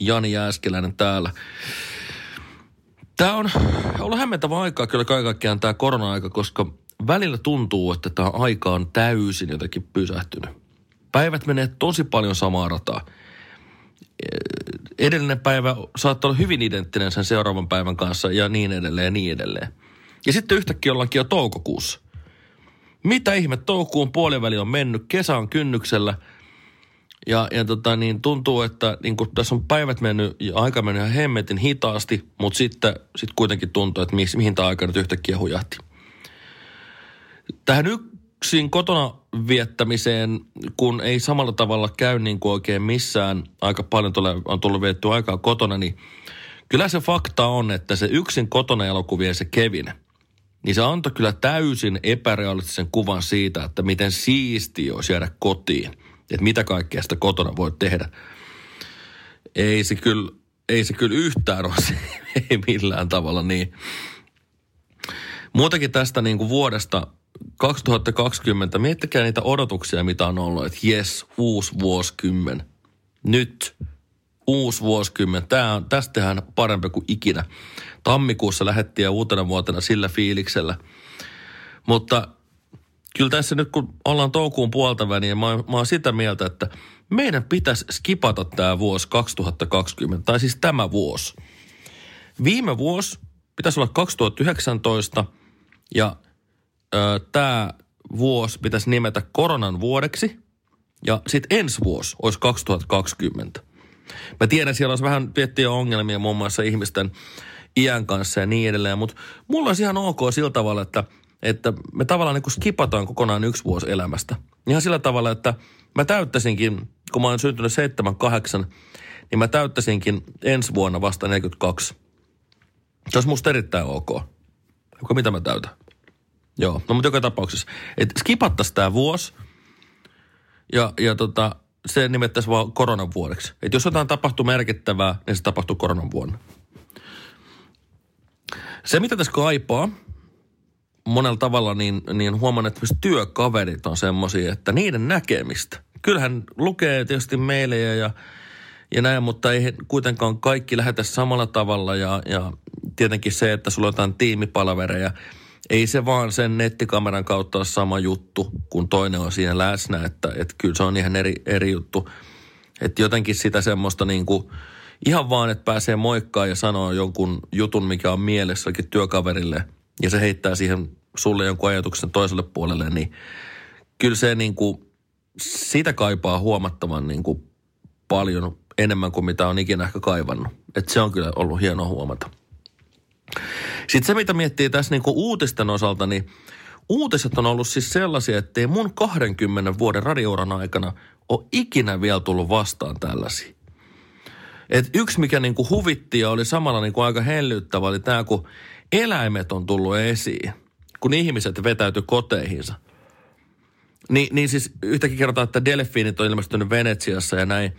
Jani Jääskeläinen täällä. Tämä on ollut hämmentävä aikaa kyllä kaikkiaan tämä korona-aika, koska välillä tuntuu, että tämä aika on täysin jotenkin pysähtynyt. Päivät menee tosi paljon samaa rataa. Edellinen päivä saattaa olla hyvin identtinen sen seuraavan päivän kanssa ja niin edelleen ja niin edelleen. Ja sitten yhtäkkiä ollaankin jo toukokuussa. Mitä ihme, toukokuun puoliväli on mennyt, kesä on kynnyksellä – ja, ja tota, niin tuntuu, että niin kun tässä on päivät mennyt ja aika mennyt ihan hemmetin hitaasti, mutta sitten sit kuitenkin tuntuu, että mihin, mihin tämä aika nyt yhtäkkiä hujahti. Tähän yksin kotona viettämiseen, kun ei samalla tavalla käy niin kuin oikein missään, aika paljon tule, on tullut viettyä aikaa kotona, niin kyllä se fakta on, että se yksin kotona elokuvien se Kevin, niin se antoi kyllä täysin epärealistisen kuvan siitä, että miten siisti olisi jäädä kotiin – että mitä kaikkea sitä kotona voi tehdä. Ei se kyllä, ei se kyllä yhtään ole se, ei millään tavalla niin. Muutenkin tästä niin kuin vuodesta 2020, miettikää niitä odotuksia, mitä on ollut, että jes, uusi vuosikymmen. Nyt uusi vuosikymmen. Tämä on, tästä tehdään parempi kuin ikinä. Tammikuussa lähettiin uutena vuotena sillä fiiliksellä. Mutta kyllä tässä nyt kun ollaan toukuun puolta väliin, mä, mä oon sitä mieltä, että meidän pitäisi skipata tämä vuosi 2020, tai siis tämä vuosi. Viime vuosi pitäisi olla 2019 ja tämä vuosi pitäisi nimetä koronan vuodeksi ja sitten ensi vuosi olisi 2020. Mä tiedän, siellä olisi vähän tiettyjä ongelmia muun muassa ihmisten iän kanssa ja niin edelleen, mutta mulla olisi ihan ok sillä tavalla, että – että me tavallaan niin kuin skipataan kokonaan yksi vuosi elämästä. Ihan sillä tavalla, että mä täyttäisinkin, kun mä olen syntynyt 7-8, niin mä täyttäisinkin ensi vuonna vasta 42. Se olisi musta erittäin ok. Joko mitä mä täytän? Joo, no mutta joka tapauksessa. Että skipattaisiin tämä vuosi ja, ja tota, se nimettäisiin vaan koronan vuodeksi. Että jos jotain tapahtuu merkittävää, niin se tapahtuu koronan vuonna. Se, mitä tässä kaipaa, monella tavalla niin, niin huomaan, että myös työkaverit on semmoisia, että niiden näkemistä. Kyllähän lukee tietysti meille ja, ja näin, mutta ei kuitenkaan kaikki lähetä samalla tavalla ja, ja tietenkin se, että sulla on jotain tiimipalvereja, ei se vaan sen nettikameran kautta ole sama juttu, kun toinen on siinä läsnä, että, että kyllä se on ihan eri, eri juttu. Että jotenkin sitä semmoista niin kuin, ihan vaan, että pääsee moikkaan ja sanoo jonkun jutun, mikä on mielessä työkaverille – ja se heittää siihen sulle jonkun ajatuksen toiselle puolelle, niin kyllä se niin kuin, sitä kaipaa huomattavan niin kuin paljon enemmän kuin mitä on ikinä ehkä kaivannut. Et se on kyllä ollut hienoa huomata. Sitten se, mitä miettii tässä niin kuin uutisten osalta, niin uutiset on ollut siis sellaisia, että ei mun 20 vuoden radiouran aikana ole ikinä vielä tullut vastaan tällaisia. Et yksi, mikä niin kuin huvitti ja oli samalla niin kuin aika hellyttävä, oli tämä, kun eläimet on tullut esiin – kun ihmiset vetäytyi koteihinsa. Ni, niin siis yhtäkkiä kerrotaan, että delfiinit on ilmestynyt Venetsiassa ja näin.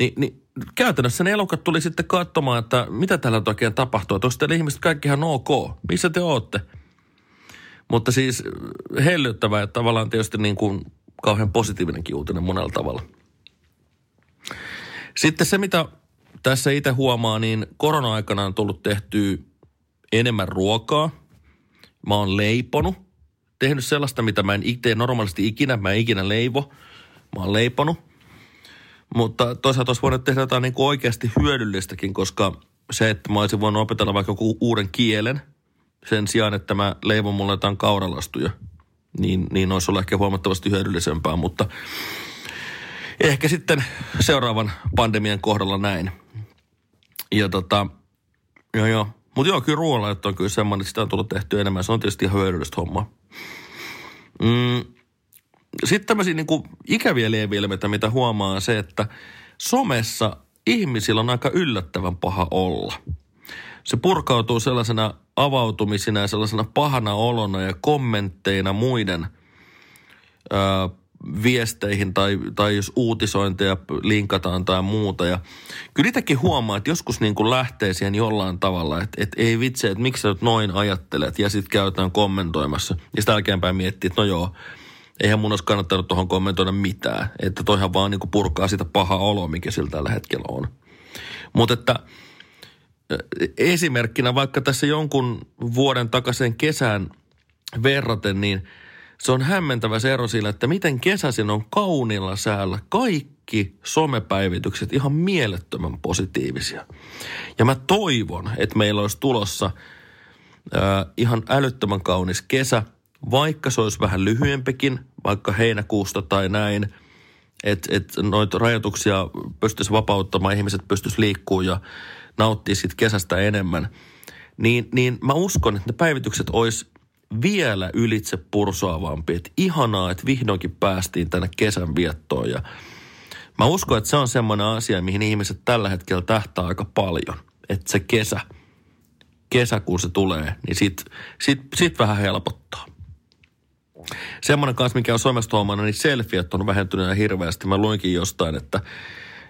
Ni, niin käytännössä ne elokat tuli sitten katsomaan, että mitä täällä oikein tapahtuu. Että onko ihmiset kaikki ihan ok? Missä te ootte? Mutta siis hellyttävää ja tavallaan tietysti niin kuin kauhean positiivinen uutinen monella tavalla. Sitten se, mitä tässä itse huomaa, niin korona-aikana on tullut tehtyä enemmän ruokaa – Mä oon leiponut, tehnyt sellaista, mitä mä en tee normaalisti ikinä. Mä en ikinä leivo. Mä oon leiponut. Mutta toisaalta olisi voinut tehdä jotain niin kuin oikeasti hyödyllistäkin, koska se, että mä olisin voinut opetella vaikka joku uuden kielen sen sijaan, että mä leivon mulle jotain kauralastuja, niin, niin olisi ollut ehkä huomattavasti hyödyllisempää, mutta ehkä sitten seuraavan pandemian kohdalla näin. Ja tota, joo joo, mutta joo, kyllä ruoanlaitto on kyllä semmoinen, että sitä on tullut tehty enemmän. Se on tietysti ihan hyödyllistä hommaa. Mm. Sitten tämmöisiä niin kuin ikäviä lieviilmeitä, mitä huomaa, on se, että somessa ihmisillä on aika yllättävän paha olla. Se purkautuu sellaisena avautumisina ja sellaisena pahana olona ja kommentteina muiden ö, viesteihin tai, tai jos uutisointeja linkataan tai muuta. Ja kyllä niitäkin huomaa, että joskus niin kuin lähtee siihen jollain tavalla, että, että ei vitsi, että miksi sä nyt noin ajattelet ja sitten käytetään kommentoimassa. Ja sitä jälkeenpäin miettii, että no joo, eihän mun olisi kannattanut tuohon kommentoida mitään. Että toihan vaan niin kuin purkaa sitä pahaa oloa, mikä sillä tällä hetkellä on. Mutta että esimerkkinä vaikka tässä jonkun vuoden takaisin kesään verraten, niin se on hämmentävä se ero sillä, että miten kesäisin on kauniilla säällä kaikki somepäivitykset ihan mielettömän positiivisia. Ja mä toivon, että meillä olisi tulossa äh, ihan älyttömän kaunis kesä, vaikka se olisi vähän lyhyempikin, vaikka heinäkuusta tai näin, että et noita rajoituksia pystyisi vapauttamaan, ihmiset pystyisi liikkumaan ja nauttia siitä kesästä enemmän, niin, niin mä uskon, että ne päivitykset olisi vielä ylitse pursoavampi. Että ihanaa, että vihdoinkin päästiin tänne kesän viettoon ja mä uskon, että se on semmoinen asia, mihin ihmiset tällä hetkellä tähtää aika paljon. Että se kesä, kesä kun se tulee, niin sit, sit, sit vähän helpottaa. Semmoinen kanssa, mikä on somesta huomannut, niin selfiet on vähentynyt hirveästi. Mä luinkin jostain, että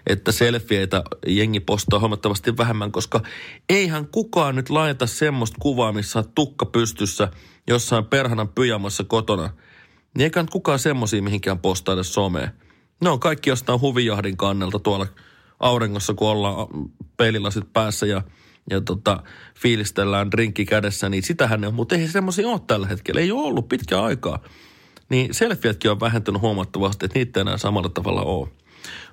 että selfieitä jengi postaa huomattavasti vähemmän, koska eihän kukaan nyt laita semmoista kuvaa, missä on tukka pystyssä jossain perhanan pyjamassa kotona. Niin eikä kukaan semmoisia mihinkään postaile someen. Ne on kaikki jostain huvijahdin kannelta tuolla auringossa, kun ollaan peililasit päässä ja, ja tota, fiilistellään drinkki kädessä, niin sitähän ne on. Mutta ei semmoisia ole tällä hetkellä. Ei ole ollut pitkä aikaa. Niin selfietkin on vähentynyt huomattavasti, että niitä enää samalla tavalla ole.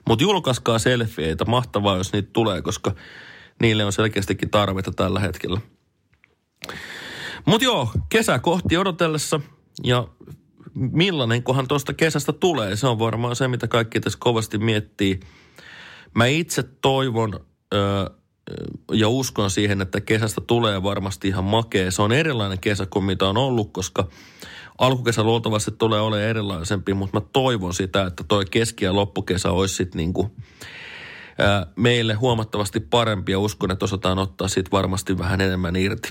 Mutta julkaiskaa selfieitä, mahtavaa jos niitä tulee, koska niille on selkeästikin tarvetta tällä hetkellä. Mutta joo, kesä kohti odotellessa ja millainen kohan tuosta kesästä tulee, se on varmaan se, mitä kaikki tässä kovasti miettii. Mä itse toivon öö, ja uskon siihen, että kesästä tulee varmasti ihan makea. Se on erilainen kesä kuin mitä on ollut, koska alkukesä luultavasti tulee olemaan erilaisempi, mutta mä toivon sitä, että toi keski- ja loppukesä olisi sitten niinku, meille huomattavasti parempi ja uskon, että osataan ottaa siitä varmasti vähän enemmän irti.